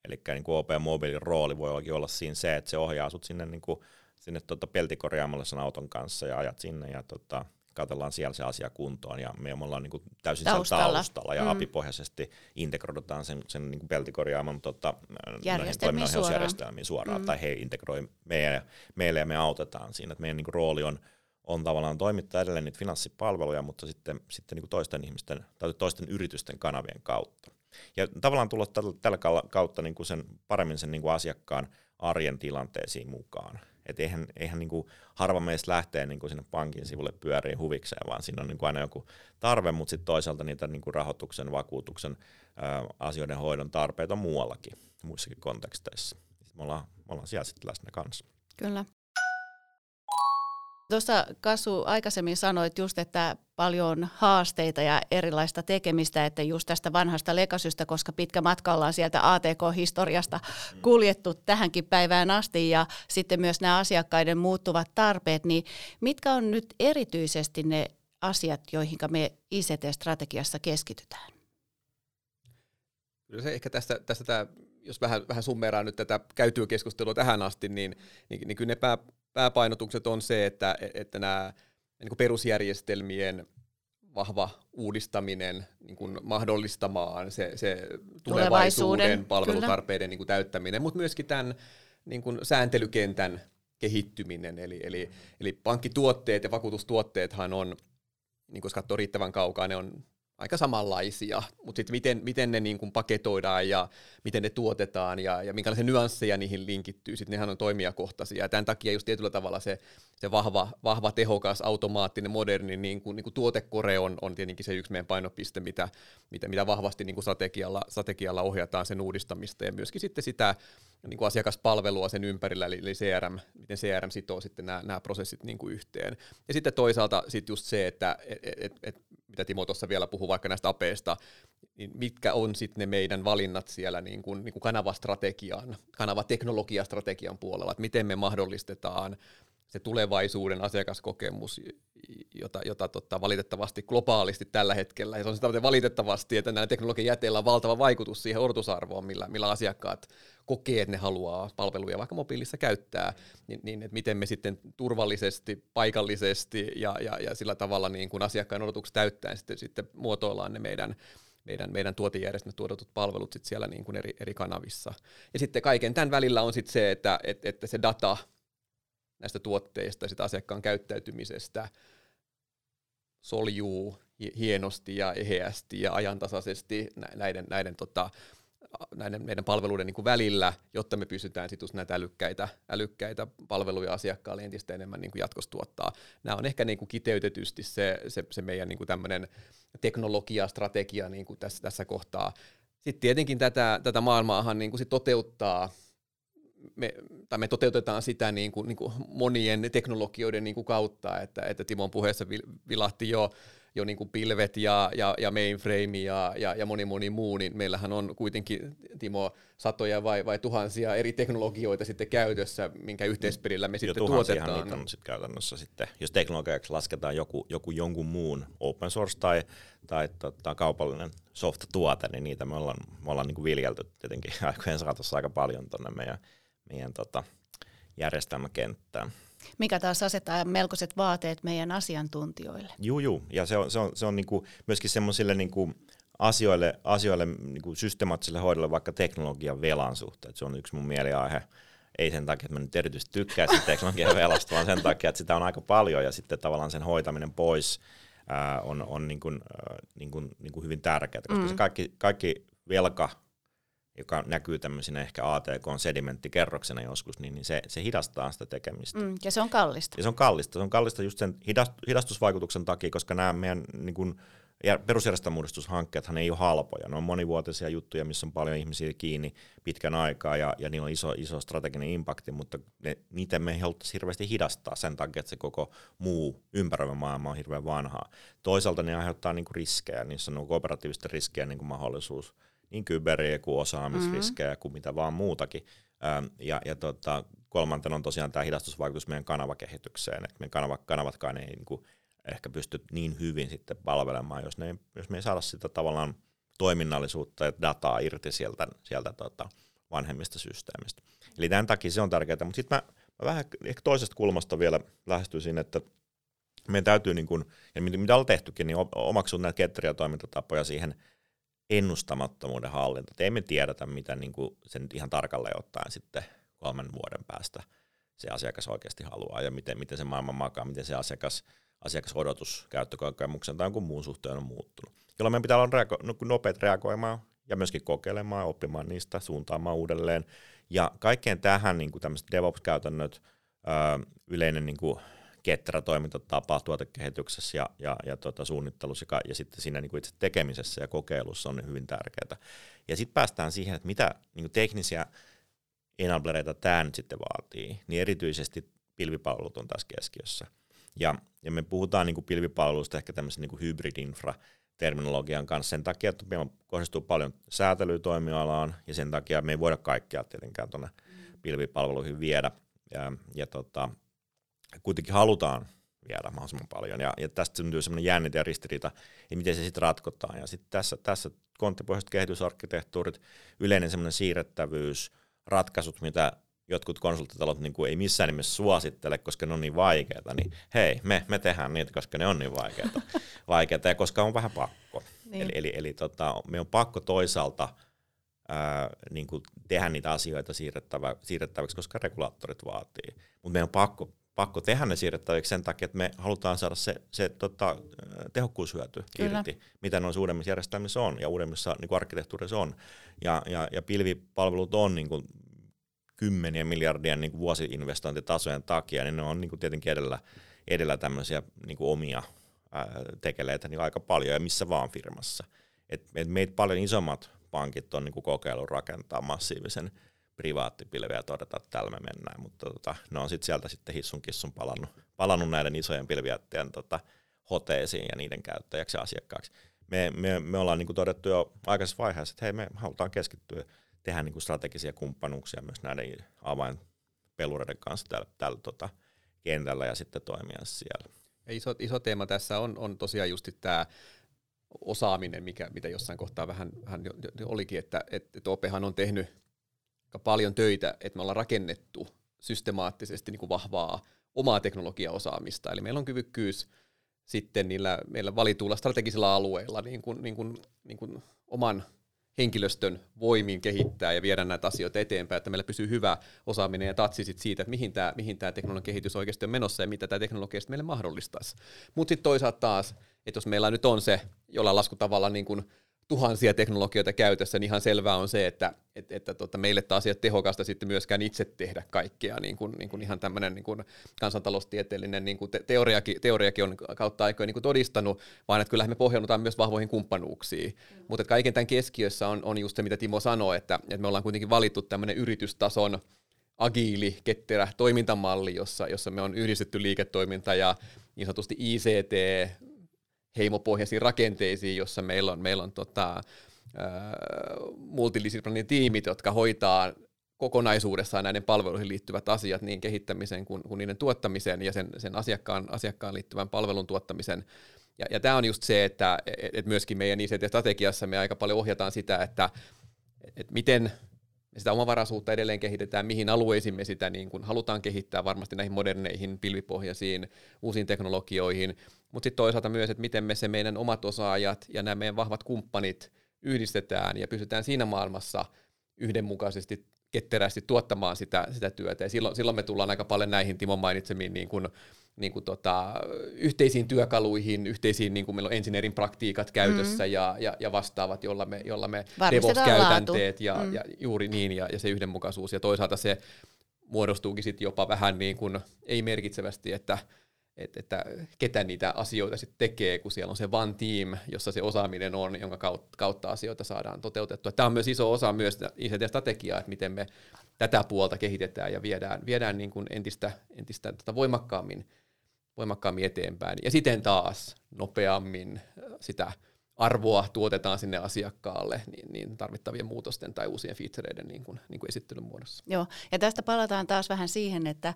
eli niin kuin OP Mobiilin rooli voi olla siinä se, että se ohjaa sut sinne, niin kuin, sinne tuota peltikorjaamalle sen auton kanssa ja ajat sinne ja tota, katsellaan siellä se asia kuntoon ja me ollaan niin kuin täysin taustalla. taustalla ja mm. apipohjaisesti integroidaan sen, sen niin kuin peltikorjaaman tota, järjestelmiin suoraan. suoraan mm. tai he integroi meille, meille ja me autetaan siinä, että meidän niin kuin rooli on, on tavallaan toimittaa edelleen niitä finanssipalveluja, mutta sitten, sitten niin kuin toisten ihmisten tai toisten yritysten kanavien kautta. Ja tavallaan tulla tällä, tällä kautta niin kuin sen, paremmin sen niin kuin asiakkaan arjen tilanteisiin mukaan. Et eihän, eihän niin kuin harva meistä lähtee niin kuin sinne pankin sivulle pyöriin huvikseen, vaan siinä on niin kuin aina joku tarve, mutta sitten toisaalta niitä niin kuin rahoituksen, vakuutuksen, ää, asioiden hoidon tarpeita on muuallakin, muissakin konteksteissa. Me ollaan, me ollaan siellä sitten läsnä kanssa. Kyllä. Tuossa Kasu aikaisemmin sanoit just, että paljon haasteita ja erilaista tekemistä, että just tästä vanhasta lekasystä, koska pitkä matka ollaan sieltä ATK-historiasta kuljettu tähänkin päivään asti ja sitten myös nämä asiakkaiden muuttuvat tarpeet, niin mitkä on nyt erityisesti ne asiat, joihin me ICT-strategiassa keskitytään? Kyllä se ehkä tästä, tästä tämä, jos vähän, vähän summeraa nyt tätä käytyä keskustelua tähän asti, niin, niin, niin kyllä ne pää, pääpainotukset on se, että, että nämä niin kuin perusjärjestelmien vahva uudistaminen niin kuin mahdollistamaan se, se tulevaisuuden palvelutarpeiden niin kuin täyttäminen, mutta myöskin tämän niin kuin sääntelykentän kehittyminen. Eli, eli, eli pankkituotteet ja vakuutustuotteethan on, niin kuin jos katsoo riittävän kaukaa, ne on aika samanlaisia, mutta sitten miten, miten ne niin kuin paketoidaan ja miten ne tuotetaan ja, ja minkälaisia nyansseja niihin linkittyy, sitten nehän on toimijakohtaisia. Ja tämän takia just tietyllä tavalla se, se vahva, vahva, tehokas, automaattinen, moderni niin kuin, niin kuin tuotekore on, on tietenkin se yksi meidän painopiste, mitä, mitä, mitä vahvasti niin kuin strategialla, strategialla ohjataan sen uudistamista ja myöskin sitten sitä niin kuin asiakaspalvelua sen ympärillä, eli, eli CRM, miten CRM sitoo sitten nämä, nämä prosessit niin kuin yhteen. Ja sitten toisaalta sitten just se, että et, et, et mitä Timo tuossa vielä puhuu vaikka näistä apeista, niin mitkä on sitten ne meidän valinnat siellä niin kuin, niin kuin kanavastrategian, kanavateknologiastrategian puolella, että miten me mahdollistetaan se tulevaisuuden asiakaskokemus, jota, jota tota, valitettavasti globaalisti tällä hetkellä, ja se on sitä valitettavasti, että näillä teknologian jäteillä on valtava vaikutus siihen odotusarvoon, millä, millä asiakkaat kokee, että ne haluaa palveluja vaikka mobiilissa käyttää, niin, niin että miten me sitten turvallisesti, paikallisesti ja, ja, ja sillä tavalla niin kuin asiakkaan odotukset täyttäen sitten, sitten muotoillaan ne meidän, meidän, meidän tuotejärjestelmät tuotetut palvelut sit siellä niin kuin eri, eri kanavissa. Ja sitten kaiken tämän välillä on sitten se, että, että, että se data näistä tuotteista ja sitä asiakkaan käyttäytymisestä soljuu hienosti ja eheästi ja ajantasaisesti näiden, näiden, tota, näiden meidän palveluiden niin kuin välillä, jotta me pystytään sitten näitä älykkäitä, älykkäitä palveluja asiakkaalle entistä enemmän niin kuin jatkossa tuottaa. Nämä on ehkä niin kuin kiteytetysti se, se, se meidän niin kuin tämmöinen teknologiastrategia niin kuin tässä, tässä kohtaa. Sitten tietenkin tätä, tätä maailmaahan niin kuin sit toteuttaa me, tai me toteutetaan sitä niin kuin, niin kuin monien teknologioiden niin kuin kautta, että, että Timon puheessa vilahti jo, jo niin kuin pilvet ja, ja, ja mainframe ja, ja, ja moni moni muu, niin meillähän on kuitenkin, Timo, satoja vai, vai tuhansia eri teknologioita sitten käytössä, minkä yhteisperillä me jo sitten tuotetaan. niitä on sitten käytännössä sitten, jos teknologiaksi lasketaan joku, joku jonkun muun open source tai, tai tota, kaupallinen soft-tuote, niin niitä me ollaan, me ollaan niin kuin viljelty tietenkin aikojen saatossa aika paljon tuonne meidän meidän tota, järjestelmäkenttään. Mikä taas asettaa melkoiset vaateet meidän asiantuntijoille. Joo, joo. Ja se on, se on, se on niinku myöskin semmoisille niinku asioille, asioille niinku systemaattiselle hoidolle vaikka teknologian velan suhteen. Se on yksi mun mieliaihe. Ei sen takia, että mä nyt erityisesti tykkäisin teknologian velasta, vaan sen takia, että sitä on aika paljon ja sitten tavallaan sen hoitaminen pois ää, on, on niin kuin, äh, niin kuin, niin kuin hyvin tärkeää, koska mm. se kaikki, kaikki velka joka näkyy tämmöisenä ehkä ATK-sedimenttikerroksena joskus, niin, niin se, se hidastaa sitä tekemistä. Mm, ja se on kallista. Ja se on kallista. Se on kallista just sen hidastusvaikutuksen takia, koska nämä meidän niin kuin, perusjärjestelmäuudistushankkeethan ei ole halpoja. Ne on monivuotisia juttuja, missä on paljon ihmisiä kiinni pitkän aikaa ja, ja niillä on iso, iso strateginen impakti, mutta ne, niitä me ei haluttaisi hirveästi hidastaa sen takia, että se koko muu ympäröivä maailma on hirveän vanhaa. Toisaalta ne aiheuttaa niin kuin riskejä, niissä on operatiivista riskejä niin kuin mahdollisuus – niin kyberiä kuin osaamisriskejä mm-hmm. kuin mitä vaan muutakin. Ähm, ja, ja tota, kolmantena on tosiaan tämä hidastusvaikutus meidän kanavakehitykseen, että meidän kanava, kanavatkaan ei niin kuin, ehkä pysty niin hyvin sitten palvelemaan, jos, ne, jos me ei saada sitä tavallaan toiminnallisuutta ja dataa irti sieltä, sieltä tota, vanhemmista systeemistä. Eli tämän takia se on tärkeää, mutta sitten mä, mä vähän ehkä toisesta kulmasta vielä lähestyisin, että meidän täytyy, niin kuin, ja mitä ollaan tehtykin, niin omaksua näitä ketteriä toimintatapoja siihen ennustamattomuuden hallinta. Et ei me tiedetä, mitä niin kuin sen ihan tarkalleen ottaen sitten kolmen vuoden päästä se asiakas oikeasti haluaa ja miten, miten se maailma makaa, miten se asiakas, asiakasodotus käyttökokemuksen tai jonkun muun suhteen on muuttunut. Jolloin meidän pitää olla reago- no, nopeat reagoimaan ja myöskin kokeilemaan, oppimaan niistä, suuntaamaan uudelleen. Ja kaikkeen tähän niin kuin tämmöiset DevOps-käytännöt, öö, yleinen niin kuin ketterä toimintatapa tuotekehityksessä ja, ja, ja tuota, suunnittelussa ja, ja sitten siinä niin kuin itse tekemisessä ja kokeilussa on hyvin tärkeää. Ja sitten päästään siihen, että mitä niin teknisiä enablereita tämä nyt sitten vaatii, niin erityisesti pilvipalvelut on tässä keskiössä. Ja, ja me puhutaan niin kuin pilvipalveluista ehkä tämmöisen niin kuin hybridinfra, terminologian kanssa sen takia, että meillä kohdistuu paljon säätelyä toimialaan ja sen takia me ei voida kaikkea tietenkään tuonne pilvipalveluihin viedä. Ja, ja tota, kuitenkin halutaan viedä mahdollisimman paljon. Ja, ja tästä syntyy semmoinen jännite ja ristiriita, ja miten se sitten ratkotaan. Ja sitten tässä, tässä konttipohjaiset kehitysarkkitehtuurit, yleinen semmoinen siirrettävyys, ratkaisut, mitä jotkut konsulttitalot niin kuin ei missään nimessä suosittele, koska ne on niin vaikeita, niin hei, me, me tehdään niitä, koska ne on niin vaikeita, vaikeita ja koska on vähän pakko. Niin. Eli, eli, eli tota, me on pakko toisaalta ää, niin kuin tehdä niitä asioita siirrettävä, siirrettäväksi, koska regulaattorit vaatii. Mutta meidän on pakko pakko tehdä ne siirrettäviksi sen takia, että me halutaan saada se, se tota, tehokkuushyöty Kyllä. irti, mitä noissa uudemmissa järjestelmissä on ja uudemmissa niin arkkitehtuurissa on. Ja, ja, ja pilvipalvelut on niin kuin, kymmenien miljardien niin vuosi-investointitasojen takia, niin ne on niin kuin, tietenkin edellä, edellä tämmöisiä niin kuin omia ää, tekeleitä niin aika paljon ja missä vaan firmassa. Et, et meitä paljon isommat pankit on niin kuin kokeillut rakentaa massiivisen privaattipilveä ja todeta, että täällä me mennään, mutta tota, ne on sitten sieltä sitten hissun kissun palannut, palannut näiden isojen pilvijättien tota, hoteisiin ja niiden käyttäjäksi ja asiakkaaksi. Me, me, me ollaan niin todettu jo aikaisessa vaiheessa, että hei, me halutaan keskittyä tehdä niin strategisia kumppanuuksia myös näiden avainpelureiden kanssa tällä, tällä tota, kentällä ja sitten toimia siellä. Ja iso, iso teema tässä on, on tosiaan just tämä osaaminen, mikä, mitä jossain kohtaa vähän, vähän olikin, että, että, OPEhan on tehnyt paljon töitä, että me ollaan rakennettu systemaattisesti niin kuin vahvaa omaa teknologiaosaamista. Eli meillä on kyvykkyys sitten niillä meillä valituilla strategisilla alueilla niin kuin, niin kuin, niin kuin oman henkilöstön voimin kehittää ja viedä näitä asioita eteenpäin, että meillä pysyy hyvä osaaminen ja tatsi sit siitä, että mihin tämä mihin teknologian kehitys oikeasti on menossa ja mitä tämä teknologia meille mahdollistaisi. Mutta sitten toisaalta taas, että jos meillä nyt on se jollain laskutavalla niin kuin tuhansia teknologioita käytössä, niin ihan selvää on se, että, että, että tota, meille taas ei ole tehokasta sitten myöskään itse tehdä kaikkea, niin kuin, niin kuin ihan tämmöinen niin kuin kansantaloustieteellinen niin kuin te- teoriakin, teoriakin on kautta aikoina niin kuin todistanut, vaan että kyllähän me pohjaudutaan myös vahvoihin kumppanuuksiin. Mm. Mutta kaiken tämän keskiössä on, on just se, mitä Timo sanoi, että, että me ollaan kuitenkin valittu tämmöinen yritystason agiili, ketterä toimintamalli, jossa, jossa me on yhdistetty liiketoiminta ja niin sanotusti ICT, heimopohjaisiin rakenteisiin, jossa meillä on, meillä on tota, multidisciplinaarinen tiimit, jotka hoitaa kokonaisuudessaan näiden palveluihin liittyvät asiat niin kehittämiseen kuin, kuin niiden tuottamiseen ja sen, sen asiakkaan, asiakkaan liittyvän palvelun tuottamisen. Ja, ja tämä on just se, että et myöskin meidän ICT-strategiassa me aika paljon ohjataan sitä, että et miten sitä omavaraisuutta edelleen kehitetään, mihin alueisiin me sitä niin kun halutaan kehittää varmasti näihin moderneihin pilvipohjaisiin uusiin teknologioihin, mutta sitten toisaalta myös, että miten me se meidän omat osaajat ja nämä meidän vahvat kumppanit yhdistetään ja pysytään siinä maailmassa yhdenmukaisesti ketterästi tuottamaan sitä, sitä työtä. Ja silloin, silloin me tullaan aika paljon näihin Timon mainitsemiin niin kuin, niin kuin tota, yhteisiin työkaluihin, yhteisiin, niin kuin meillä on engineerin praktiikat käytössä mm. ja, ja, ja vastaavat, jolla me, jolla me DevOps-käytänteet ja, mm. ja juuri niin, ja, ja se yhdenmukaisuus. Ja toisaalta se muodostuukin sitten jopa vähän niin kuin, ei merkitsevästi, että että, että ketä niitä asioita sitten tekee, kun siellä on se one team, jossa se osaaminen on, jonka kautta asioita saadaan toteutettua. Tämä on myös iso osa myös ICT-strategiaa, että miten me tätä puolta kehitetään ja viedään, viedään niin kuin entistä, entistä tota voimakkaammin, voimakkaammin eteenpäin. Ja siten taas nopeammin sitä arvoa tuotetaan sinne asiakkaalle niin, niin tarvittavien muutosten tai uusien featureiden niin kuin, niin kuin esittelyn muodossa. Joo, ja tästä palataan taas vähän siihen, että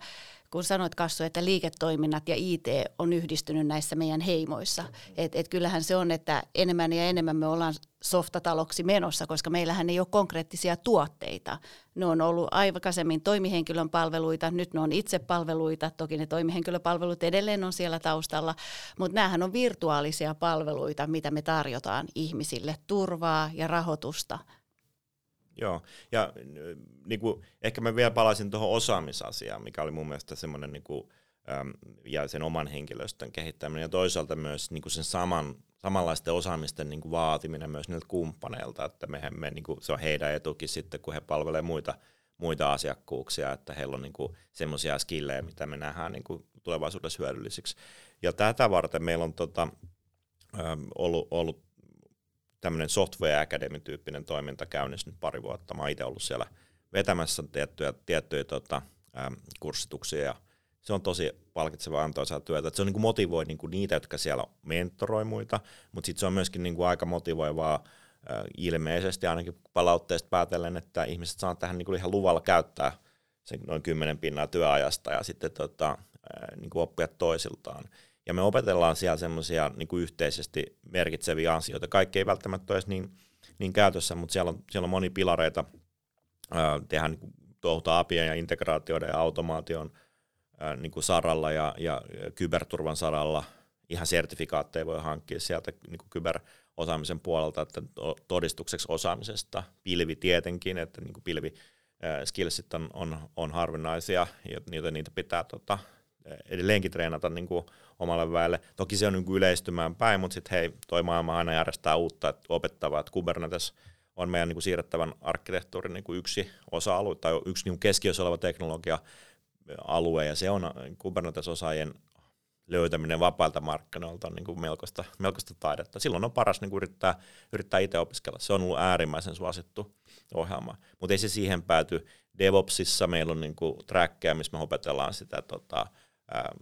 kun sanoit Kassu, että liiketoiminnat ja IT on yhdistynyt näissä meidän heimoissa. Et, et kyllähän se on, että enemmän ja enemmän me ollaan softataloksi menossa, koska meillähän ei ole konkreettisia tuotteita. Ne on ollut aikaisemmin toimihenkilön palveluita, nyt ne on itsepalveluita, toki ne toimihenkilöpalvelut edelleen on siellä taustalla, mutta näähän on virtuaalisia palveluita, mitä me tarjotaan ihmisille, turvaa ja rahoitusta Joo, ja niin kuin, ehkä mä vielä palaisin tuohon osaamisasiaan, mikä oli mun mielestä semmoinen niin kuin, ja sen oman henkilöstön kehittäminen ja toisaalta myös niin kuin sen saman, samanlaisten osaamisten niin kuin vaatiminen myös niiltä kumppaneilta, että me, me, niin kuin, se on heidän etukin sitten, kun he palvelevat muita, muita asiakkuuksia, että heillä on niin semmoisia skillejä, mitä me nähdään niin kuin tulevaisuudessa hyödyllisiksi. Ja tätä varten meillä on tota, ollut, ollut tämmöinen Software Academy-tyyppinen toiminta käynnissä nyt pari vuotta. Mä itse ollut siellä vetämässä tiettyjä, tiettyjä tota, äm, kurssituksia ja se on tosi palkitsevaa antoisaa työtä. Et se on niin kuin motivoi niin kuin niitä, jotka siellä mentoroi muita, mutta sitten se on myöskin niin kuin aika motivoivaa äh, ilmeisesti ainakin palautteesta päätellen, että ihmiset saa tähän niin kuin ihan luvalla käyttää sen noin kymmenen pinnaa työajasta ja sitten tota, äh, niin kuin oppia toisiltaan. Ja me opetellaan siellä semmoisia niin yhteisesti merkitseviä asioita. Kaikki ei välttämättä ole edes niin, niin käytössä, mutta siellä on, siellä on moni pilareita. Ää, tehdään niin tuota apien ja integraatioiden ja automaation ää, niin kuin saralla ja, ja kyberturvan saralla. Ihan sertifikaatteja voi hankkia sieltä niin kuin kyberosaamisen puolelta, että todistukseksi osaamisesta. Pilvi tietenkin, että niin kuin pilvi skillsit on, on, on harvinaisia, joten niitä pitää tota, edelleenkin treenata niin kuin omalle väelle. Toki se on niin kuin yleistymään päin, mutta sitten hei, toi maailma aina järjestää uutta että opettavaa, että Kubernetes on meidän niin kuin siirrettävän arkkitehtuurin niin kuin yksi osa-alue tai yksi niin keskiössä oleva teknologia-alue, ja se on Kubernetes-osaajien löytäminen vapailta markkinoilta niin kuin melkoista, melkoista taidetta. Silloin on paras niin kuin yrittää, yrittää itse opiskella. Se on ollut äärimmäisen suosittu ohjelma. Mutta ei se siihen pääty. DevOpsissa meillä on niin kuin trackkejä, missä me opetellaan sitä tota, ää,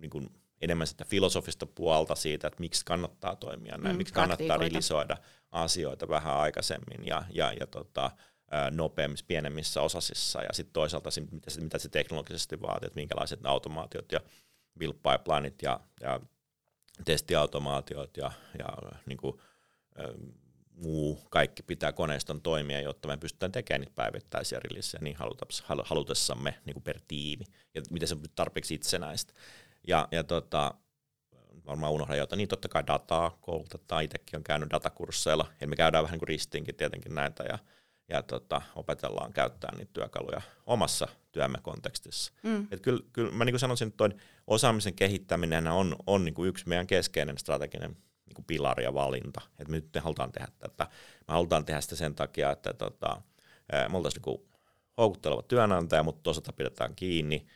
niin kuin enemmän sitä filosofista puolta siitä, että miksi kannattaa toimia näin, mm, miksi kannattaa rilisoida asioita vähän aikaisemmin ja, ja, ja tota, nopeammissa, pienemmissä osasissa. Ja sitten toisaalta mitä se, mitä se teknologisesti vaatii, että minkälaiset automaatiot ja build pipelineit ja, ja testiautomaatiot ja, ja niin kuin, muu, kaikki pitää koneiston toimia, jotta me pystytään tekemään niitä päivittäisiä releasejä niin halutessamme niin kuin per tiimi, ja miten se on tarpeeksi itsenäistä. Ja, ja tota, varmaan unohdan jotain, niin totta kai dataa koulutetaan, itsekin on käynyt datakursseilla, ja me käydään vähän niin kuin ristiinkin tietenkin näitä, ja, ja tota, opetellaan käyttää niitä työkaluja omassa työmme kontekstissa. Mm. Et kyllä, kyllä mä niin kuin sanoisin, että osaamisen kehittäminen on, on niin kuin yksi meidän keskeinen strateginen niin kuin pilari ja valinta, että me nyt halutaan tehdä tätä. Me halutaan tehdä sitä sen takia, että tota, me oltaisiin niin houkutteleva työnantaja, mutta toisaalta pidetään kiinni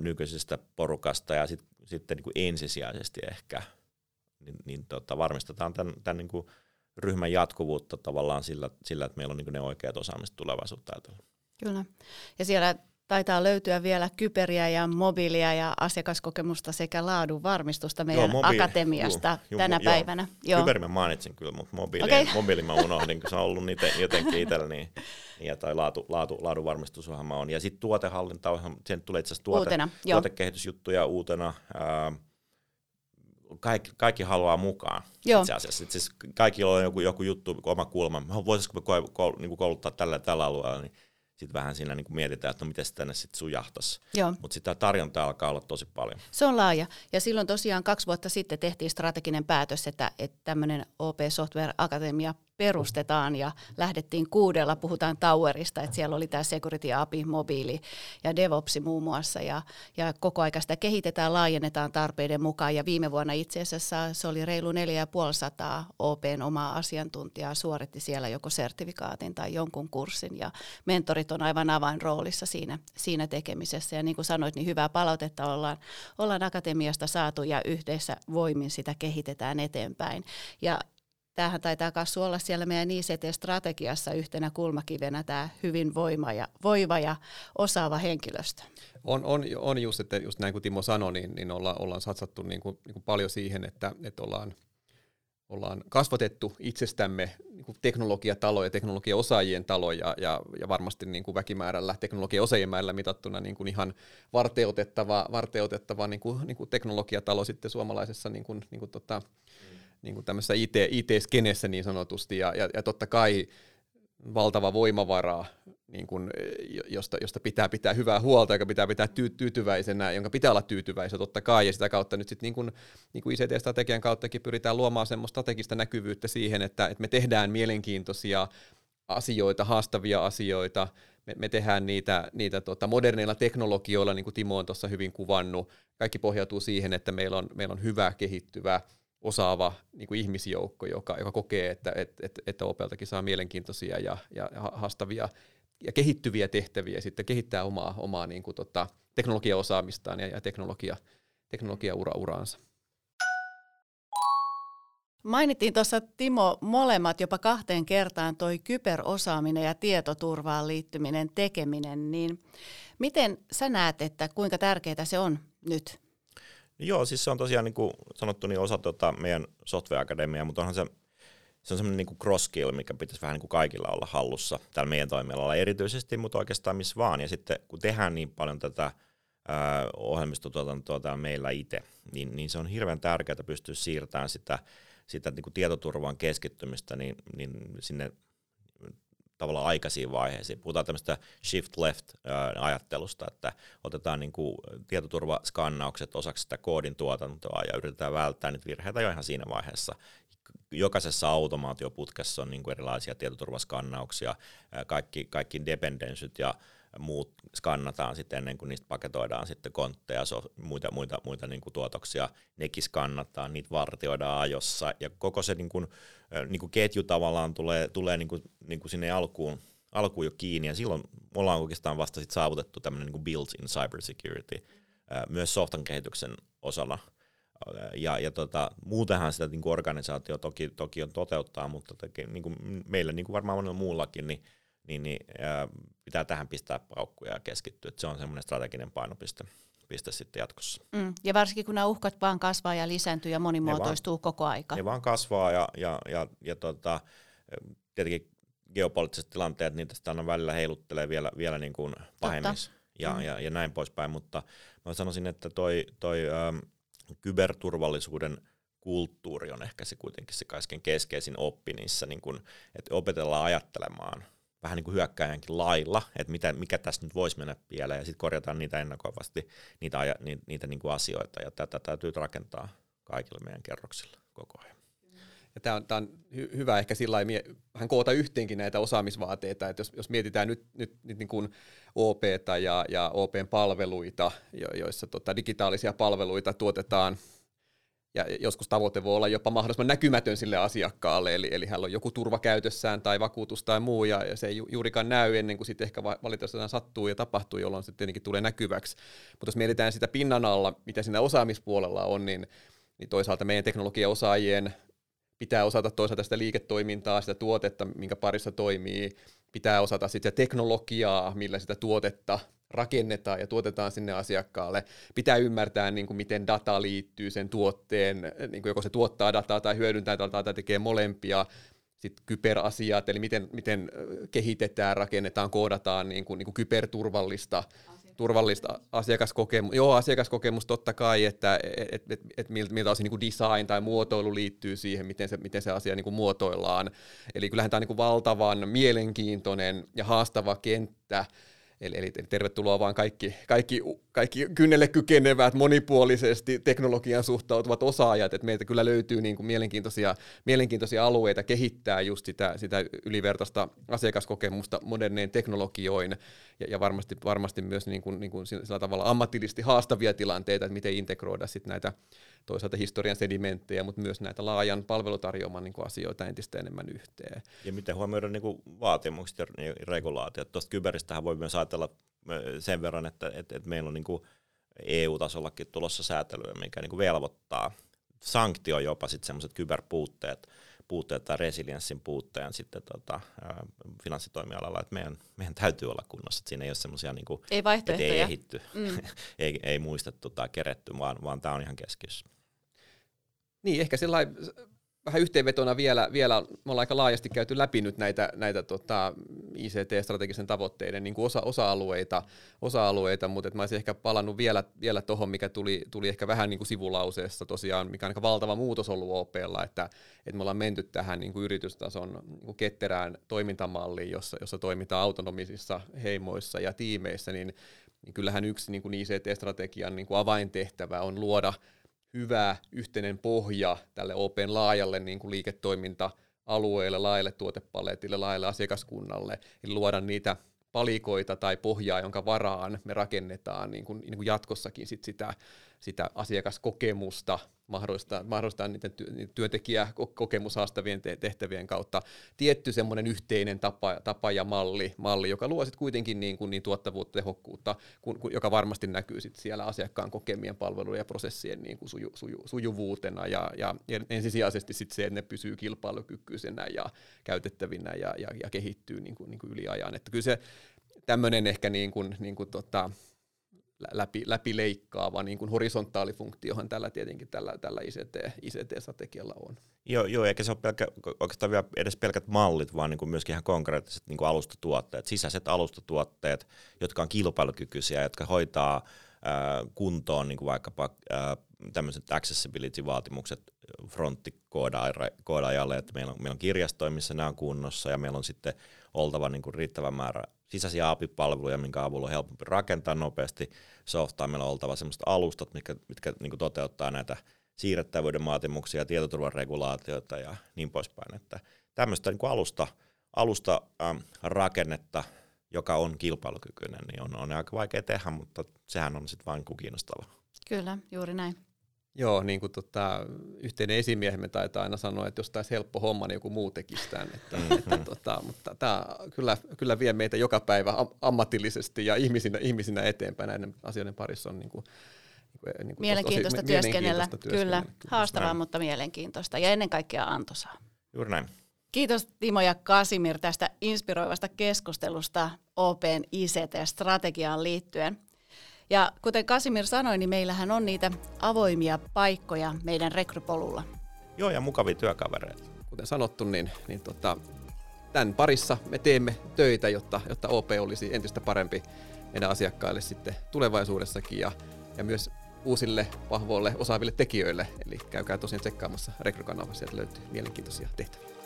nykyisestä porukasta ja sit, sitten niin ensisijaisesti ehkä niin, niin tota, varmistetaan tämän, tämän niin kuin ryhmän jatkuvuutta tavallaan sillä, sillä että meillä on niin ne oikeat osaamiset tulevaisuutta ajatellen. Kyllä. Ja siellä taitaa löytyä vielä kyperiä ja mobiilia ja asiakaskokemusta sekä laadun varmistusta meidän joo, mobiili, akatemiasta juu, tänä juu, päivänä. Joo. Kyperi mä mainitsin kyllä, mutta mobiili, okay. mobiili mä unohdin, kun se on ollut niitä jotenkin itsellä, niin, niin tai laatu, laatu, laadun varmistusohjelma on. Ja sitten tuotehallinta, sen tulee itse asiassa tuote, uutena, tuotekehitysjuttuja uutena. Ää, kaikki, kaikki haluaa mukaan Joo. itse asiassa. Itse asiassa kaikilla on joku, joku juttu, oma kulma. Voisiko me niinku kouluttaa tällä, tällä alueella, niin sitten vähän siinä niin kuin mietitään, että no miten se tänne sitten sujahtaisi. Mutta sitä tarjontaa alkaa olla tosi paljon. Se on laaja. Ja silloin tosiaan kaksi vuotta sitten tehtiin strateginen päätös, että, että tämmöinen OP Software Akatemia perustetaan ja lähdettiin kuudella, puhutaan Towerista, että siellä oli tämä Security API, mobiili ja DevOps muun muassa. Ja, ja koko aika sitä kehitetään, laajennetaan tarpeiden mukaan. Ja viime vuonna itse asiassa se oli reilu 4500 OPn omaa asiantuntijaa suoritti siellä joko sertifikaatin tai jonkun kurssin. Ja mentorit on aivan avainroolissa siinä, siinä tekemisessä. Ja niin kuin sanoit, niin hyvää palautetta ollaan, ollaan akatemiasta saatu ja yhdessä voimin sitä kehitetään eteenpäin. Ja tämähän taitaa myös olla siellä meidän ICT-strategiassa yhtenä kulmakivenä tämä hyvin voima ja, voiva ja osaava henkilöstö. On, on, on just, että just näin kuin Timo sanoi, niin, niin olla, ollaan satsattu niin kuin, niin kuin paljon siihen, että, että ollaan, ollaan kasvatettu itsestämme niin kuin teknologiatalo ja teknologiaosaajien talo ja, ja, ja varmasti niin kuin väkimäärällä, teknologiaosaajien määrällä mitattuna niin kuin ihan varteutettava, varteutettava niin kuin, niin kuin teknologiatalo sitten suomalaisessa niin kuin, niin kuin tota, niin kuin tämmöisessä IT, IT-skenessä niin sanotusti, ja, ja, ja totta kai valtava voimavara, niin kuin, josta, josta pitää pitää hyvää huolta, joka pitää pitää tyy, tyytyväisenä, jonka pitää olla tyytyväisenä totta kai, ja sitä kautta nyt sitten niin kuin, niin kuin ICT-strategian kauttakin pyritään luomaan semmoista strategista näkyvyyttä siihen, että, että me tehdään mielenkiintoisia asioita, haastavia asioita, me, me tehdään niitä, niitä tota, moderneilla teknologioilla, niin kuin Timo on tuossa hyvin kuvannut, kaikki pohjautuu siihen, että meillä on, meillä on hyvä, kehittyvä, osaava niin kuin ihmisjoukko, joka, joka kokee, että, että, että, että Opeltakin saa mielenkiintoisia ja, ja haastavia ja kehittyviä tehtäviä, sitten kehittää omaa, omaa niin kuin, tota, teknologiaosaamistaan ja, ja teknologia, teknologiaura-uraansa. Mainittiin tuossa Timo molemmat jopa kahteen kertaan toi kyberosaaminen ja tietoturvaan liittyminen tekeminen, niin miten sä näet, että kuinka tärkeää se on nyt Joo, siis se on tosiaan niin kuin sanottu niin osa tota meidän software akademiaa, mutta onhan se, se on semmoinen niin cross skill, mikä pitäisi vähän niin kuin kaikilla olla hallussa täällä meidän toimialalla erityisesti, mutta oikeastaan missä vaan. Ja sitten kun tehdään niin paljon tätä ohjelmistotuotantoa täällä meillä itse, niin, niin se on hirveän tärkeää pystyä siirtämään sitä, sitä niin kuin tietoturvaan keskittymistä niin, niin sinne tavallaan aikaisiin vaiheisiin. Puhutaan tämmöistä shift left ajattelusta, että otetaan niin kuin tietoturvaskannaukset osaksi sitä koodin tuotantoa ja yritetään välttää niitä virheitä jo ihan siinä vaiheessa. Jokaisessa automaatioputkessa on niin kuin erilaisia tietoturvaskannauksia, kaikki, kaikki dependencyt ja muut skannataan sitten ennen kuin niistä paketoidaan sitten kontteja, so, muita, muita, muita niin kuin tuotoksia, nekin skannataan, niitä vartioidaan ajossa. Ja koko se niin kuin, niin kuin ketju tavallaan tulee, tulee niin kuin, niin kuin sinne alkuun, alkuun jo kiinni. Ja silloin ollaan oikeastaan vasta sit saavutettu tämmöinen niin built-in cybersecurity myös softan kehityksen osana. Ja, ja tota, muutenhan sitä niin kuin organisaatio toki, toki on toteuttaa, mutta toki, niin kuin meillä niin kuin varmaan monella muullakin, niin niin, niin ää, pitää tähän pistää paukkuja ja keskittyä. Että se on semmoinen strateginen painopiste piste sitten jatkossa. Mm. Ja varsinkin kun nämä uhkat vaan kasvaa ja lisääntyy ja monimuotoistuu vaan, koko aika. Ne vaan kasvaa ja, ja, ja, ja tota, tietenkin geopoliittiset tilanteet, niitä sitä aina välillä heiluttelee vielä, vielä niin kuin pahemmissa ja, mm. ja, ja näin poispäin, mutta mä sanoisin, että toi, toi ähm, kyberturvallisuuden kulttuuri on ehkä se kuitenkin se kaikkein keskeisin oppi niissä, niin kun, että opetellaan ajattelemaan vähän niin kuin hyökkäjänkin lailla, että mitä, mikä tässä nyt voisi mennä pieleen, ja sitten korjataan niitä ennakoivasti, niitä, aja, niitä, niitä niin kuin asioita, ja tätä täytyy rakentaa kaikille meidän kerroksilla koko ajan. Ja tämä on, tämä on hy- hyvä ehkä sillä vähän koota yhteenkin näitä osaamisvaateita, että jos, jos mietitään nyt, nyt, nyt niin kuin OPta ja, ja OPn palveluita, jo, joissa tota, digitaalisia palveluita tuotetaan ja joskus tavoite voi olla jopa mahdollisimman näkymätön sille asiakkaalle, eli, eli hänellä on joku turva käytössään tai vakuutus tai muu, ja, ja se ei ju, juurikaan näy ennen kuin sitten ehkä valitettavasti sattuu ja tapahtuu, jolloin se tietenkin tulee näkyväksi. Mutta jos mietitään sitä pinnan alla, mitä siinä osaamispuolella on, niin, niin toisaalta meidän teknologiaosaajien pitää osata toisaalta sitä liiketoimintaa, sitä tuotetta, minkä parissa toimii, pitää osata sitten teknologiaa, millä sitä tuotetta rakennetaan ja tuotetaan sinne asiakkaalle. Pitää ymmärtää, niin kuin miten data liittyy sen tuotteen, niin kuin joko se tuottaa dataa tai hyödyntää dataa tai tekee molempia. Sitten kyberasiat, eli miten, miten kehitetään, rakennetaan, koodataan niin kuin, niin kuin kyberturvallista turvallista asiakaskokemusta. Joo, asiakaskokemus totta kai, että et, et, et miltä osin niin design tai muotoilu liittyy siihen, miten se, miten se asia niin kuin muotoillaan. Eli kyllähän tämä on niin kuin valtavan mielenkiintoinen ja haastava kenttä, Eli, eli tervetuloa vaan kaikki, kaikki, kaikki kynnelle kykenevät, monipuolisesti teknologian suhtautuvat osaajat, että meiltä kyllä löytyy niin kuin mielenkiintoisia, mielenkiintoisia alueita kehittää just sitä, sitä ylivertaista asiakaskokemusta moderneen teknologioin ja, ja varmasti, varmasti myös niin kuin, niin kuin sillä tavalla ammatillisesti haastavia tilanteita, että miten integroida sit näitä toisaalta historian sedimenttejä, mutta myös näitä laajan palvelutarjoaman niin kuin asioita entistä enemmän yhteen. Ja miten huomioida niin kuin vaatimukset ja regulaatiot. Tuosta kyberistähän voi myös sen verran, että, että, että meillä on niin kuin EU-tasollakin tulossa säätelyä, mikä niin kuin velvoittaa sanktio jopa sitten semmoiset kyberpuutteet, puutteet tai resilienssin puutteen sitten tota, finanssitoimialalla, että meidän, meidän täytyy olla kunnossa, että siinä ei ole semmoisia niin kuin, ei vaihtoehtoja. ei ehitty, mm. ei, ei muistettu tai keretty, vaan, vaan tämä on ihan keskiössä. Niin, ehkä sellainen vähän yhteenvetona vielä, vielä, me ollaan aika laajasti käyty läpi nyt näitä, näitä tota, ICT-strategisen tavoitteiden niin kuin osa, osa-alueita, osa-alueita, mutta mä olisin ehkä palannut vielä, vielä tuohon, mikä tuli, tuli ehkä vähän niin kuin sivulauseessa tosiaan, mikä on aika valtava muutos ollut OPlla, että, että me ollaan menty tähän niin kuin yritystason niin kuin ketterään toimintamalliin, jossa, jossa toimitaan autonomisissa heimoissa ja tiimeissä, niin, niin kyllähän yksi niin kuin ICT-strategian niin kuin avaintehtävä on luoda – hyvä yhteinen pohja tälle Open laajalle niin kuin liiketoiminta-alueelle, laajalle tuotepaletille, laajalle asiakaskunnalle, eli luoda niitä palikoita tai pohjaa, jonka varaan me rakennetaan niin kuin, niin kuin jatkossakin sit sitä, sitä asiakaskokemusta, mahdollistaa, mahdollistaa niiden, ty, niiden työntekijäkokemushaastavien tehtävien kautta tietty semmoinen yhteinen tapa, tapa ja malli, malli, joka luo sitten kuitenkin niin, kuin niin tuottavuutta, tehokkuutta, kun, kun, joka varmasti näkyy sit siellä asiakkaan kokemien palvelujen ja prosessien niin kuin suju, suju, sujuvuutena ja, ja, ja ensisijaisesti sit se, että ne pysyy kilpailukykyisenä ja käytettävinä ja, ja, ja kehittyy niin kuin, niin kuin yli ajan. Että kyllä se tämmöinen ehkä niin kuin, niin kuin tota, läpi, läpileikkaava niin kuin horisontaalifunktiohan tällä tietenkin tällä, tällä ICT, ICT-strategialla on. Joo, joo, eikä se ole pelkä, oikeastaan vielä edes pelkät mallit, vaan niin kuin myöskin ihan konkreettiset niin kuin alustatuotteet, sisäiset alustatuotteet, jotka on kilpailukykyisiä, jotka hoitaa äh, kuntoon niin kuin vaikkapa äh, tämmöiset accessibility-vaatimukset fronttikoodajalle, että meillä on, meillä on kirjastoja, missä nämä on kunnossa, ja meillä on sitten oltava niin kuin riittävä määrä sisäisiä API-palveluja, minkä avulla on helpompi rakentaa nopeasti softaa. Meillä on oltava sellaiset alustat, mitkä, mitkä niin toteuttaa näitä siirrettävyyden vaatimuksia, tietoturvan regulaatioita ja niin poispäin. Että tämmöistä niin alusta, alusta ähm, rakennetta, joka on kilpailukykyinen, niin on, on aika vaikea tehdä, mutta sehän on sitten vain kiinnostavaa. Kyllä, juuri näin. Joo, niin kuin tota, yhteinen esimiehemme taitaa aina sanoa, että jos tämä olisi helppo homma, niin joku muu tekisi tämän. Että, mm-hmm. että, tota, mutta tämä kyllä, kyllä vie meitä joka päivä ammatillisesti ja ihmisinä, ihmisinä eteenpäin näiden asioiden parissa on niin kuin, niin kuin mielenkiintoista, tosi, työskennellä. mielenkiintoista työskennellä. Kyllä, haastavaa, näin. mutta mielenkiintoista ja ennen kaikkea antoisaa. Juuri näin. Kiitos Timo ja Kasimir tästä inspiroivasta keskustelusta Open ICT-strategiaan liittyen. Ja kuten Kasimir sanoi, niin meillähän on niitä avoimia paikkoja meidän rekrypolulla. Joo, ja mukavia työkavereita. Kuten sanottu, niin, niin tota, tämän parissa me teemme töitä, jotta, jotta OP olisi entistä parempi meidän asiakkaille sitten tulevaisuudessakin ja, ja myös uusille, vahvoille, osaaville tekijöille. Eli käykää tosiaan tsekkaamassa rekrykanavassa, sieltä löytyy mielenkiintoisia tehtäviä.